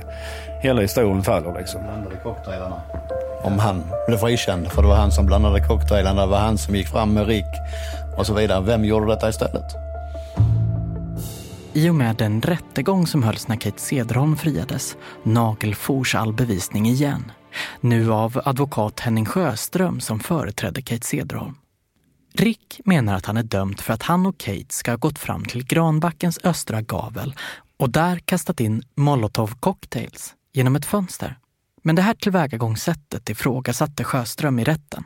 Speaker 8: hela historien faller liksom.
Speaker 6: Om han blev frikänd, för det var han som blandade cocktailen, det var han som gick fram med Rick och så vidare. Vem gjorde detta istället?
Speaker 5: I och med den rättegång som hölls när Kate Cederholm friades nagelfors all bevisning igen. Nu av advokat Henning Sjöström som företrädde Kate Cederholm. Rick menar att han är dömd för att han och Kate ska ha gått fram till Granbackens östra gavel och där kastat in molotov cocktails genom ett fönster. Men det här tillvägagångssättet ifrågasatte Sjöström i rätten.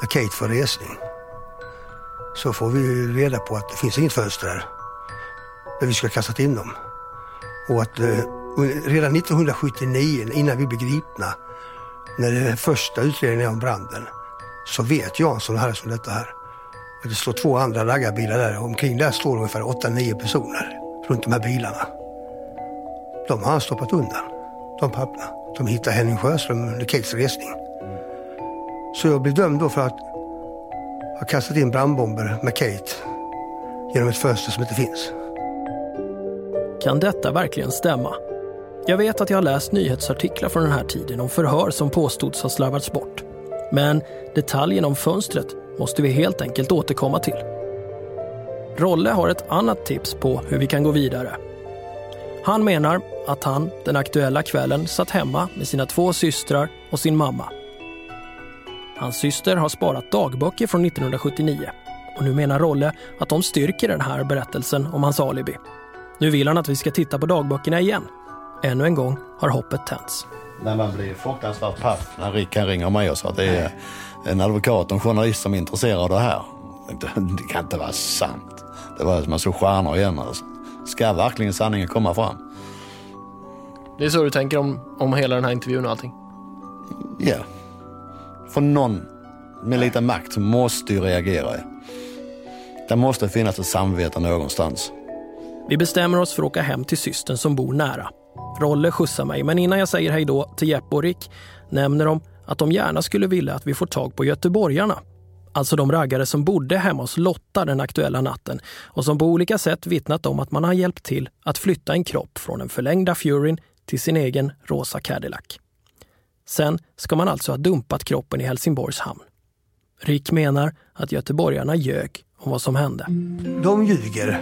Speaker 4: När Kate får resning så får vi reda på att det finns inget fönster där. Där vi ska ha kastat in dem. Och att eh, redan 1979, innan vi blev gripna, när den första utredningen är om branden, så vet Jansson här som detta här. Det står två andra raggarbilar där. Omkring där står ungefär 8-9 personer runt de här bilarna. De har han stoppat undan, de papperna. De hittar Henning Sjöström under Kates resning. Så jag blev dömd då för att ha kastat in brandbomber med Kate genom ett fönster som inte finns.
Speaker 3: Kan detta verkligen stämma? Jag vet att jag har läst nyhetsartiklar från den här tiden om förhör som påstods ha slarvats bort. Men detaljen om fönstret måste vi helt enkelt återkomma till. Rolle har ett annat tips på hur vi kan gå vidare. Han menar att han den aktuella kvällen satt hemma med sina två systrar och sin mamma. Hans syster har sparat dagböcker från 1979 och nu menar Rolle att de styrker den här berättelsen om hans alibi. Nu vill han att vi ska titta på dagböckerna igen. Ännu en gång har hoppet tänts.
Speaker 6: Men man blir fruktansvärt paff när Rickard ringer mig och sa att det är en advokat och en journalist som är intresserad av det här. Det kan inte vara sant. Det var som man såg stjärnor igen. Alltså. Ska verkligen sanningen komma fram?
Speaker 9: Det är så du tänker om, om hela den här intervjun och allting?
Speaker 6: Ja. För någon med lite makt måste ju reagera. Det måste finnas ett samvete någonstans.
Speaker 3: Vi bestämmer oss för att åka hem till systern som bor nära. Rolle skjutsar mig, men innan jag säger hej då till Jeppe och Rick nämner de att de gärna skulle vilja att vi får tag på göteborgarna. Alltså de raggare som bodde hemma hos Lotta den aktuella natten och som på olika sätt vittnat om att man har hjälpt till att flytta en kropp från den förlängda Furyn till sin egen rosa Cadillac. Sen ska man alltså ha dumpat kroppen i Helsingborgs hamn. Rick menar att göteborgarna ljög om vad som hände.
Speaker 4: De ljuger.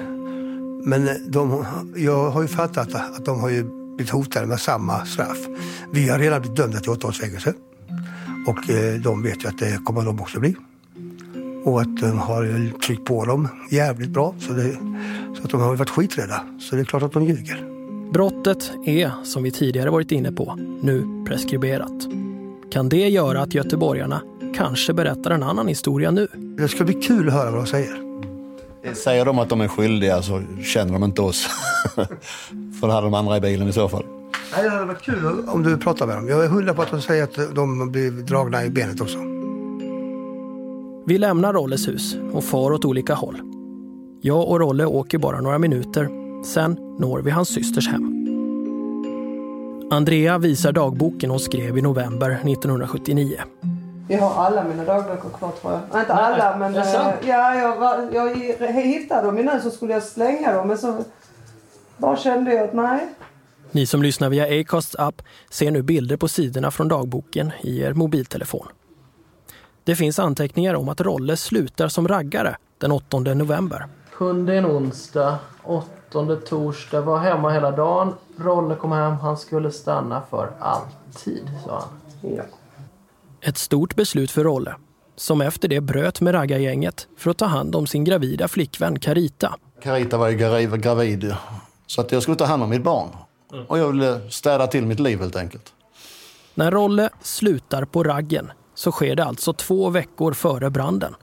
Speaker 4: Men de, jag har ju fattat att de har ju blivit hotade med samma straff. Vi har redan blivit dömda till åtta års fängelse. Och eh, de vet ju att det kommer de också bli. Och att de har tryckt på dem jävligt bra. Så, det, så att de har varit skiträdda. Så det är klart att de ljuger.
Speaker 3: Brottet är, som vi tidigare varit inne på, nu preskriberat. Kan det göra att göteborgarna kanske berättar en annan historia nu?
Speaker 4: Det ska bli kul att höra vad de säger.
Speaker 6: Säger de att de är skyldiga så känner de inte oss. För det hade de andra i bilen i så fall.
Speaker 4: Nej, det hade varit kul om du pratar med dem. Jag är hundra på att de säger att de blir dragna i benet också.
Speaker 3: Vi lämnar Rolles hus och far åt olika håll. Jag och Rolle åker bara några minuter. Sen når vi hans systers hem. Andrea visar dagboken hon skrev i november 1979.
Speaker 18: Jag har alla mina dagböcker kvar tror jag. Nej, inte alla men... eh, ja, jag, var- jag hittade dem innan så skulle jag slänga dem men så bara kände jag att nej.
Speaker 3: Ni som lyssnar via Acasts app ser nu bilder på sidorna från dagboken i er mobiltelefon. Det finns anteckningar om att Rolle slutar som raggare den 8 november.
Speaker 9: Sjunde en onsdag, åttonde torsdag, var hemma hela dagen. Rolle kom hem, han skulle stanna för alltid, sa han.
Speaker 18: Ja.
Speaker 3: Ett stort beslut för Rolle, som efter det bröt med raggargänget för att ta hand om sin gravida flickvän Carita.
Speaker 6: Carita var ju gravid, så att jag skulle ta hand om mitt barn. Och jag ville städa till mitt liv helt enkelt.
Speaker 3: När Rolle slutar på raggen så sker det alltså två veckor före branden.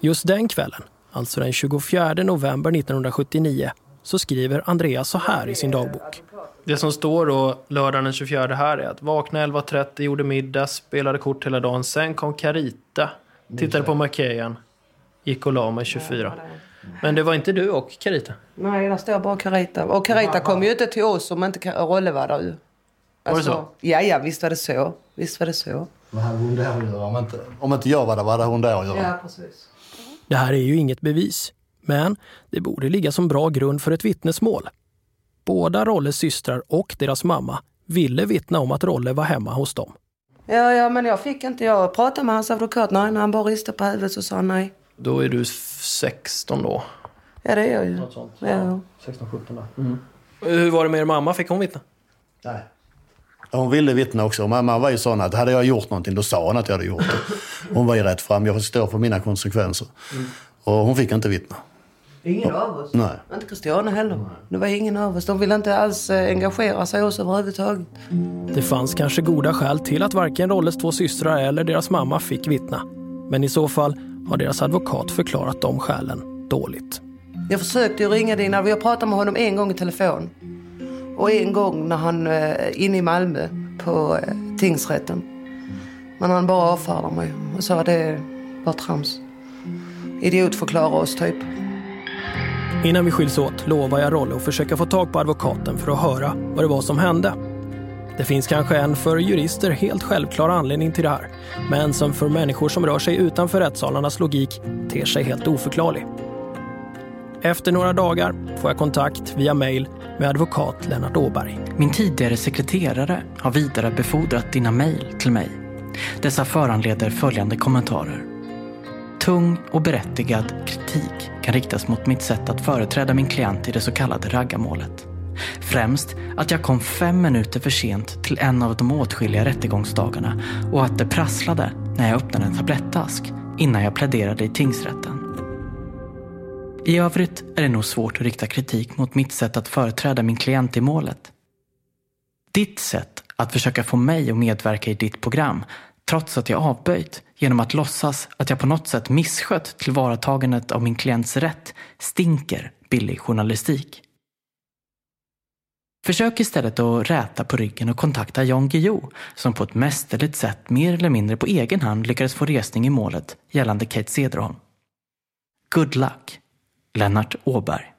Speaker 3: Just den kvällen, alltså den 24 november 1979, så skriver Andreas så här i sin dagbok. Det som står då lördagen den 24 här är att vakna 11.30, gjorde middag, spelade kort hela dagen. Sen kom Carita, tittade på Macahan, gick och la mig 24. Men det var inte du och Carita?
Speaker 18: Nej, där står bara Carita. Och Carita kom ju inte till oss om inte Rolle var där ju.
Speaker 9: Var det så?
Speaker 18: Ja, ja, visst var det så. Visst var det så.
Speaker 6: Vad hade hon där att göra? Om inte, om inte jag var där, vad hade hon där att göra?
Speaker 18: Ja, precis.
Speaker 3: Det här är ju inget bevis, men det borde ligga som bra grund för ett vittnesmål. Båda Rolles systrar och deras mamma ville vittna om att Rolle var hemma hos dem.
Speaker 18: Ja, ja, men jag fick inte. Jag pratade med hans advokat. Nej, när han bara ristade på huvudet så sa han nej.
Speaker 9: Då är du 16 då?
Speaker 18: Ja, det är jag ju.
Speaker 9: Något sånt.
Speaker 18: Ja.
Speaker 9: 16, 17 då. Hur var det med er mamma? Fick hon vittna?
Speaker 6: Nej. Hon ville vittna också. Mamma var ju sån att hade jag gjort någonting, då sa hon att jag hade gjort det. Hon var ju rätt fram. Jag får stå för mina konsekvenser. Och hon fick inte vittna.
Speaker 18: Ingen av oss.
Speaker 6: Nej.
Speaker 18: Inte Christiane heller. Det var ingen av oss. De ville inte alls eh, engagera sig i oss överhuvudtaget.
Speaker 3: Det fanns kanske goda skäl till att varken Rolles två systrar eller deras mamma fick vittna. Men i så fall har deras advokat förklarat de skälen dåligt.
Speaker 18: Jag försökte ju ringa din. Vi har pratat med honom en gång i telefon. Och en gång när han eh, inne i Malmö på eh, tingsrätten. Men han bara avfärdade mig och sa att det var trams. Idiotförklara oss typ.
Speaker 3: Innan vi skiljs åt lovar jag Rolle att försöka få tag på advokaten för att höra vad det var som hände. Det finns kanske en för jurister helt självklar anledning till det här, men som för människor som rör sig utanför rättssalarnas logik ter sig helt oförklarlig. Efter några dagar får jag kontakt via mail med advokat Lennart Åberg.
Speaker 5: Min tidigare sekreterare har vidarebefordrat dina mejl till mig. Dessa föranleder följande kommentarer. Tung och berättigad kritik kan riktas mot mitt sätt att företräda min klient i det så kallade raggarmålet. Främst att jag kom fem minuter för sent till en av de åtskilliga rättegångsdagarna och att det prasslade när jag öppnade en tablettask innan jag pläderade i tingsrätten. I övrigt är det nog svårt att rikta kritik mot mitt sätt att företräda min klient i målet. Ditt sätt att försöka få mig att medverka i ditt program trots att jag avböjt genom att låtsas att jag på något sätt misskött tillvaratagandet av min klients rätt stinker billig journalistik. Försök istället att räta på ryggen och kontakta Jan Guillou som på ett mästerligt sätt mer eller mindre på egen hand lyckades få resning i målet gällande Kate Cederholm. Good luck, Lennart Åberg.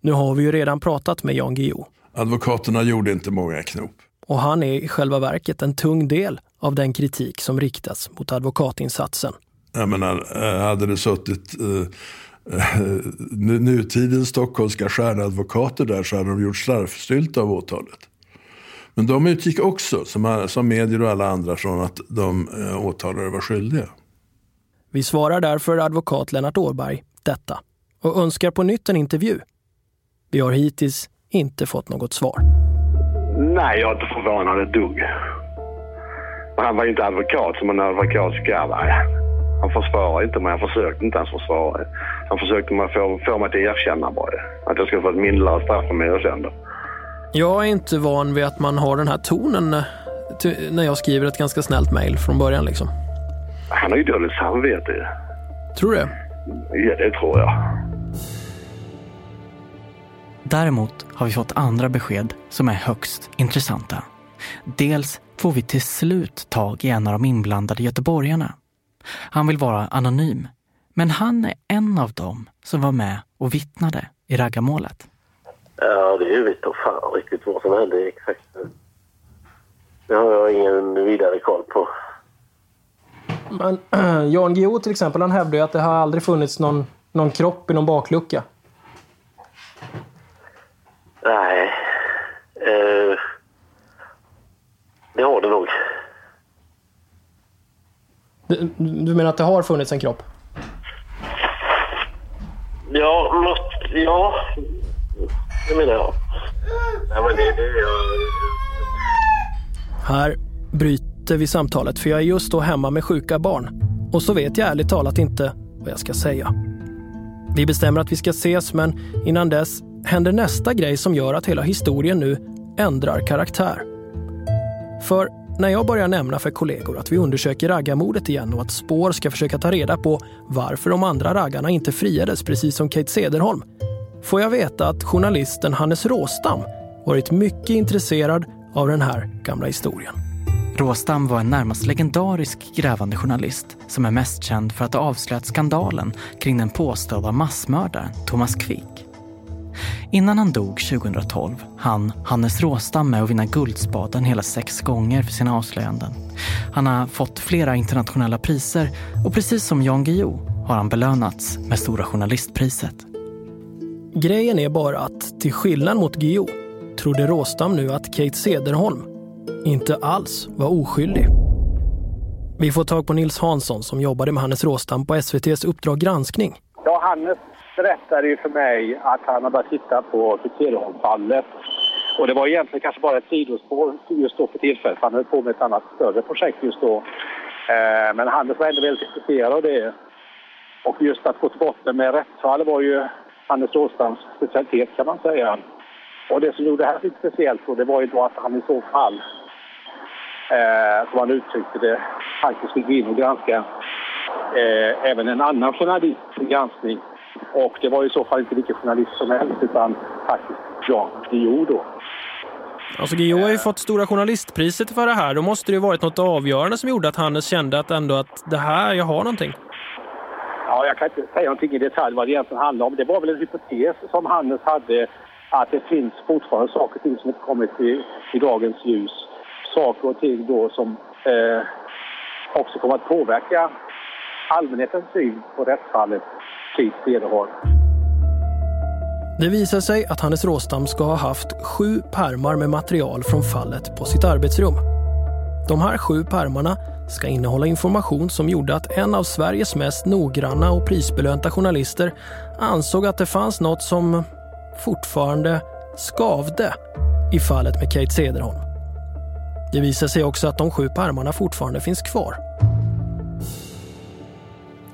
Speaker 3: Nu har vi ju redan pratat med Jan Guillou
Speaker 10: Advokaterna gjorde inte många knop.
Speaker 3: Och han är i själva verket en tung del av den kritik som riktas mot advokatinsatsen.
Speaker 10: Jag menar, eh, hade det suttit eh, eh, nu- nutidens stockholmska stjärnadvokater där så hade de gjort slarvstylt av åtalet. Men de utgick också, som, som medier och alla andra, från att de eh, åtalade var skyldiga.
Speaker 3: Vi svarar därför advokat Lennart Åberg detta och önskar på nytt en intervju. Vi har hittills inte fått något svar.
Speaker 7: Nej, jag är inte förvånad ett dugg. Men han var ju inte advokat som en advokat ska vara. Han försvarar inte mig, han försökte inte ens försvara. Han försökte man få, få mig att erkänna bara. Att jag skulle få ett mildare straff om jag erkände.
Speaker 3: Jag är inte van vid att man har den här tonen när jag skriver ett ganska snällt mejl från början. Liksom.
Speaker 7: Han har ju dåligt samvete.
Speaker 3: Tror du det?
Speaker 7: Ja, det tror jag.
Speaker 5: Däremot har vi fått andra besked som är högst intressanta. Dels får vi till slut tag i en av de inblandade göteborgarna. Han vill vara anonym, men han är en av dem som var med och vittnade i raggarmålet.
Speaker 19: Ja, det vet jag fan riktigt vad som hände exakt. Det har jag ingen vidare koll på.
Speaker 3: Men Jan Guillou till exempel, han hävdar ju att det har aldrig funnits någon, någon kropp i någon baklucka.
Speaker 19: Nej. Eh, det har det nog.
Speaker 3: Du, du menar att det har funnits en kropp?
Speaker 19: Ja, något, ja. Det menar jag. Nej, men det, det är jag.
Speaker 3: Här bryter vi samtalet för jag är just då hemma med sjuka barn. Och så vet jag ärligt talat inte vad jag ska säga. Vi bestämmer att vi ska ses men innan dess händer nästa grej som gör att hela historien nu ändrar karaktär. För när jag börjar nämna för kollegor att vi undersöker raggarmordet igen och att spår ska försöka ta reda på varför de andra raggarna inte friades precis som Kate Cederholm får jag veta att journalisten Hannes Råstam varit mycket intresserad av den här gamla historien.
Speaker 5: Råstam var en närmast legendarisk grävande journalist som är mest känd för att ha avslöjat skandalen kring den påstådda massmördaren Thomas Quick. Innan han dog 2012 han Hannes Råstam med att vinna Guldspaden hela sex gånger för sina avslöjanden. Han har fått flera internationella priser och precis som Jan Guillou har han belönats med Stora Journalistpriset.
Speaker 3: Grejen är bara att till skillnad mot Guillou trodde Råstam nu att Kate Cederholm inte alls var oskyldig. Vi får tag på Nils Hansson som jobbade med Hannes Råstam på SVTs Uppdrag granskning.
Speaker 20: Ja, Hannes berättade ju för mig att han hade börjat titta på Kriterholmfallet. Och det var egentligen kanske bara ett sidospår just då för tillfället. Han höll på med ett annat större projekt just då. Eh, men Hannes var ändå väldigt intresserad av det. Och just att gå till botten med rättsfall var ju Hannes Åstrands specialitet kan man säga. Och det som gjorde det här lite speciellt då, det var ju då att han i så fall, eh, som han uttryckte det, faktiskt fick gå in och granska eh, även en annan journalist granskning. Och det var i så fall inte vilken journalist som helst utan faktiskt Jan Guillou då.
Speaker 3: Alltså Guillou har ju fått Stora Journalistpriset för det här. Då måste det ju varit något avgörande som gjorde att Hannes kände att ändå att det här, jag har någonting.
Speaker 20: Ja, jag kan inte säga någonting i detalj vad det egentligen handlar om. Det var väl en hypotes som Hannes hade att det finns fortfarande saker och ting som inte kommit i, i dagens ljus. Saker och ting då som eh, också kommer att påverka allmänhetens syn på rättsfallet Kate Cederholm.
Speaker 3: Det visar sig att Hannes Råstam ska ha haft sju pärmar med material från fallet på sitt arbetsrum. De här sju pärmarna ska innehålla information som gjorde att en av Sveriges mest noggranna och prisbelönta journalister ansåg att det fanns något som fortfarande skavde i fallet med Kate Cederholm. Det visar sig också att de sju pärmarna fortfarande finns kvar.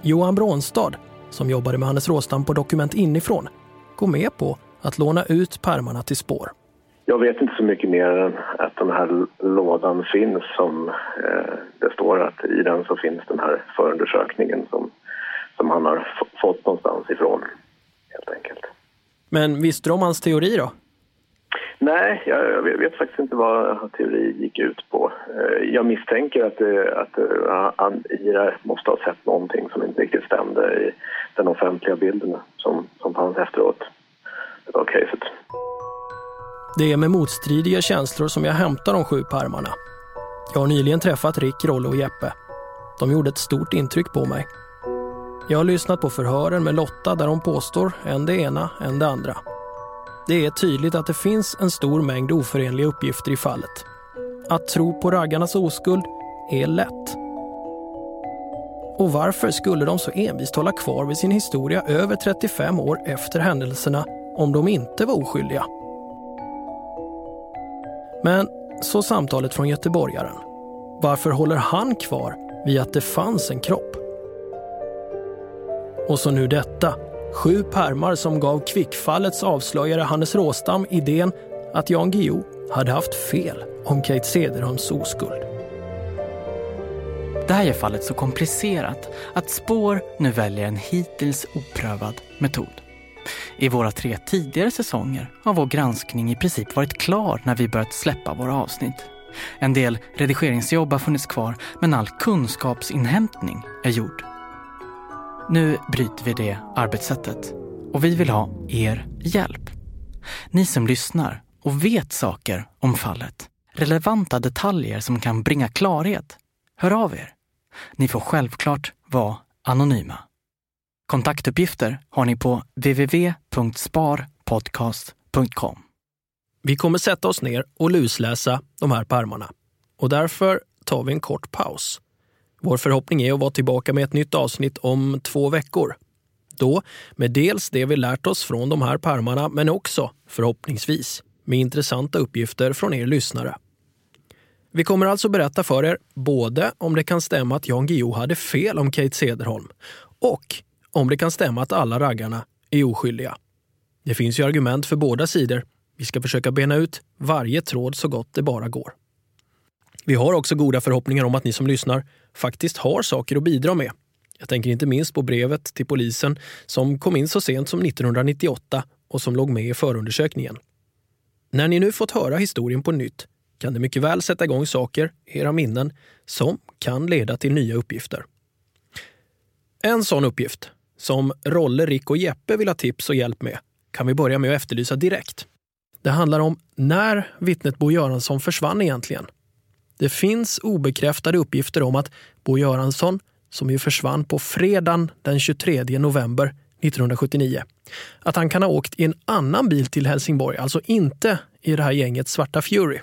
Speaker 3: Johan Brånstad, som jobbade med Hannes Råstam på Dokument inifrån, går med på att låna ut pärmarna till spår.
Speaker 19: Jag vet inte så mycket mer än att den här lådan finns som eh, det står att i den så finns den här förundersökningen som, som han har fått någonstans ifrån helt enkelt.
Speaker 3: Men visste du om hans teori då?
Speaker 19: Nej, jag, jag vet, faktiskt inte vad teori gick ut på. Eh, jag misstänker att, eh, att eh, han måste ha sett någonting som inte riktigt stämde i den offentliga bilden som, som fanns efteråt av caset.
Speaker 3: Det är med motstridiga känslor som jag hämtar de sju pärmarna. Jag har nyligen träffat Rick, Rolle och Jeppe. De gjorde ett stort intryck på mig. Jag har lyssnat på förhören med Lotta där de påstår en det ena, en det andra. Det är tydligt att det finns en stor mängd oförenliga uppgifter i fallet. Att tro på raggarnas oskuld är lätt. Och varför skulle de så envist hålla kvar vid sin historia över 35 år efter händelserna om de inte var oskyldiga? Men så samtalet från göteborgaren. Varför håller han kvar vid att det fanns en kropp? Och så nu detta. Sju pärmar som gav kvickfallets avslöjare Hannes Råstam idén att Jan Guillou hade haft fel om Kate Cederholms oskuld.
Speaker 5: Det här gör fallet så komplicerat att Spår nu väljer en hittills oprövad metod. I våra tre tidigare säsonger har vår granskning i princip varit klar när vi börjat släppa våra avsnitt. En del redigeringsjobb har funnits kvar, men all kunskapsinhämtning är gjord. Nu bryter vi det arbetssättet och vi vill ha er hjälp. Ni som lyssnar och vet saker om fallet, relevanta detaljer som kan bringa klarhet, hör av er. Ni får självklart vara anonyma. Kontaktuppgifter har ni på www.sparpodcast.com.
Speaker 3: Vi kommer sätta oss ner och lusläsa de här pärmarna. Och därför tar vi en kort paus. Vår förhoppning är att vara tillbaka med ett nytt avsnitt om två veckor. Då med dels det vi lärt oss från de här pärmarna men också, förhoppningsvis, med intressanta uppgifter från er lyssnare. Vi kommer alltså berätta för er både om det kan stämma att Jan Guillou hade fel om Kate Cederholm och om det kan stämma att alla raggarna är oskyldiga. Det finns ju argument för båda sidor. Vi ska försöka bena ut varje tråd så gott det bara går. Vi har också goda förhoppningar om att ni som lyssnar faktiskt har saker att bidra med. Jag tänker inte minst på brevet till polisen som kom in så sent som 1998 och som låg med i förundersökningen. När ni nu fått höra historien på nytt kan det mycket väl sätta igång saker i era minnen som kan leda till nya uppgifter. En sån uppgift, som Rolle, Rick och Jeppe vill ha tips och hjälp med, kan vi börja med att efterlysa direkt. Det handlar om när vittnet Bo Göransson försvann egentligen. Det finns obekräftade uppgifter om att Bo Göransson, som ju försvann på fredagen den 23 november 1979, att han kan ha åkt i en annan bil till Helsingborg, alltså inte i det här gänget Svarta Fury.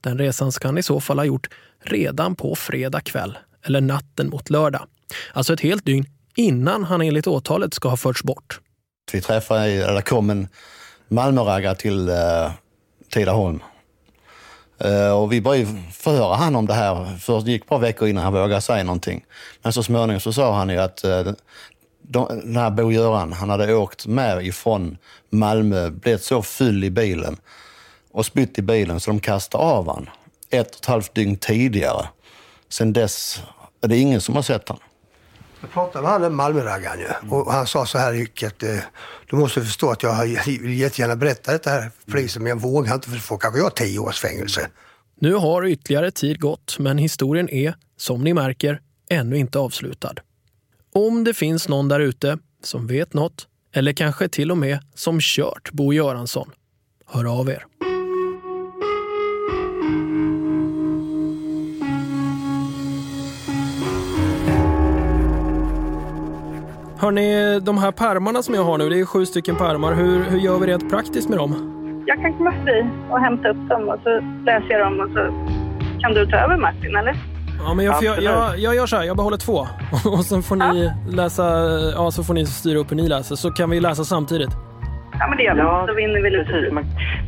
Speaker 3: Den resan ska han i så fall ha gjort redan på fredag kväll, eller natten mot lördag. Alltså ett helt dygn innan han enligt åtalet ska ha förts bort.
Speaker 6: Vi träffade, eller det kom en Malmöraggare till eh, Tidaholm. Eh, och vi började förhöra han om det här. det gick ett par veckor innan han vågade säga någonting. Men så småningom så sa han ju att eh, de, den här Bo-Göran, han hade åkt med ifrån Malmö, blivit så full i bilen och spytt i bilen så de kastade av han ett och ett halvt dygn tidigare. Sen dess är det ingen som har sett han.
Speaker 4: Jag pratade med han Malmöraggaren ju. Och han sa så här Rick, att eh, du måste förstå att jag vill jättegärna berätta detta här för polisen, men jag vågar inte för då får kanske jag tio års fängelse.
Speaker 3: Nu har ytterligare tid gått, men historien är, som ni märker, ännu inte avslutad. Om det finns någon där ute som vet något, eller kanske till och med som kört Bo Göransson, hör av er. Hörni, de här pärmarna som jag har nu, det är sju stycken pärmar. Hur, hur gör vi rent praktiskt med dem?
Speaker 21: Jag kan komma förbi och hämta upp dem och så läser jag dem och så Kan du ta över Martin, eller?
Speaker 3: Ja, men jag, jag, jag, jag gör så här, jag behåller två. Och sen får ni läsa, ja så får ni styra upp hur ni läser. Så kan vi läsa samtidigt.
Speaker 21: Ja, men det gör vi.
Speaker 22: Ja,
Speaker 21: Då vinner vi lite tid.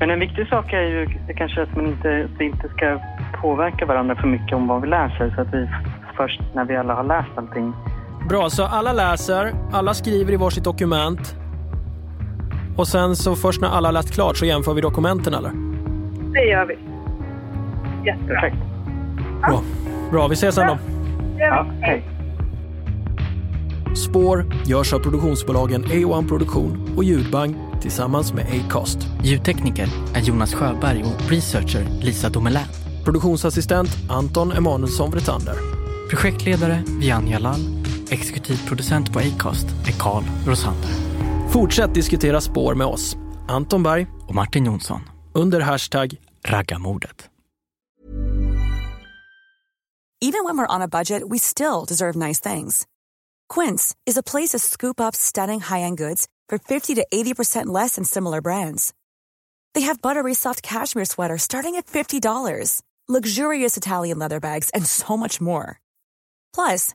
Speaker 22: Men en viktig sak är ju kanske att man inte, vi inte ska påverka varandra för mycket om vad vi läser. Så att vi först när vi alla har läst allting.
Speaker 3: Bra, så alla läser, alla skriver i varsitt dokument. Och sen så först när alla har läst klart så jämför vi dokumenten eller?
Speaker 21: Det gör vi. Jättebra.
Speaker 22: Perfekt.
Speaker 3: Bra, Bra vi ses sen då.
Speaker 21: Ja, hej.
Speaker 3: Spår görs av produktionsbolagen A1 Produktion och Ljudbang tillsammans med Acast.
Speaker 5: Ljudtekniker är Jonas Sjöberg och researcher Lisa Domelin.
Speaker 3: Produktionsassistent Anton Emanuelsson Vretander.
Speaker 5: Projektledare Vianja Lall. Exekutiv producent på Acast är Carl Rosander.
Speaker 3: Fortsätt diskutera spår med oss, Anton Berg
Speaker 5: och Martin Jonsson.
Speaker 3: Under hashtag
Speaker 5: Raggarmordet.
Speaker 23: Even when we're on a budget, we still deserve nice things. Quince is a place to scoop up stunning high-end goods for 50 to 80% less than similar brands. They have buttery soft cashmere sweaters starting at $50, luxurious Italian leather bags, and so much more. Plus,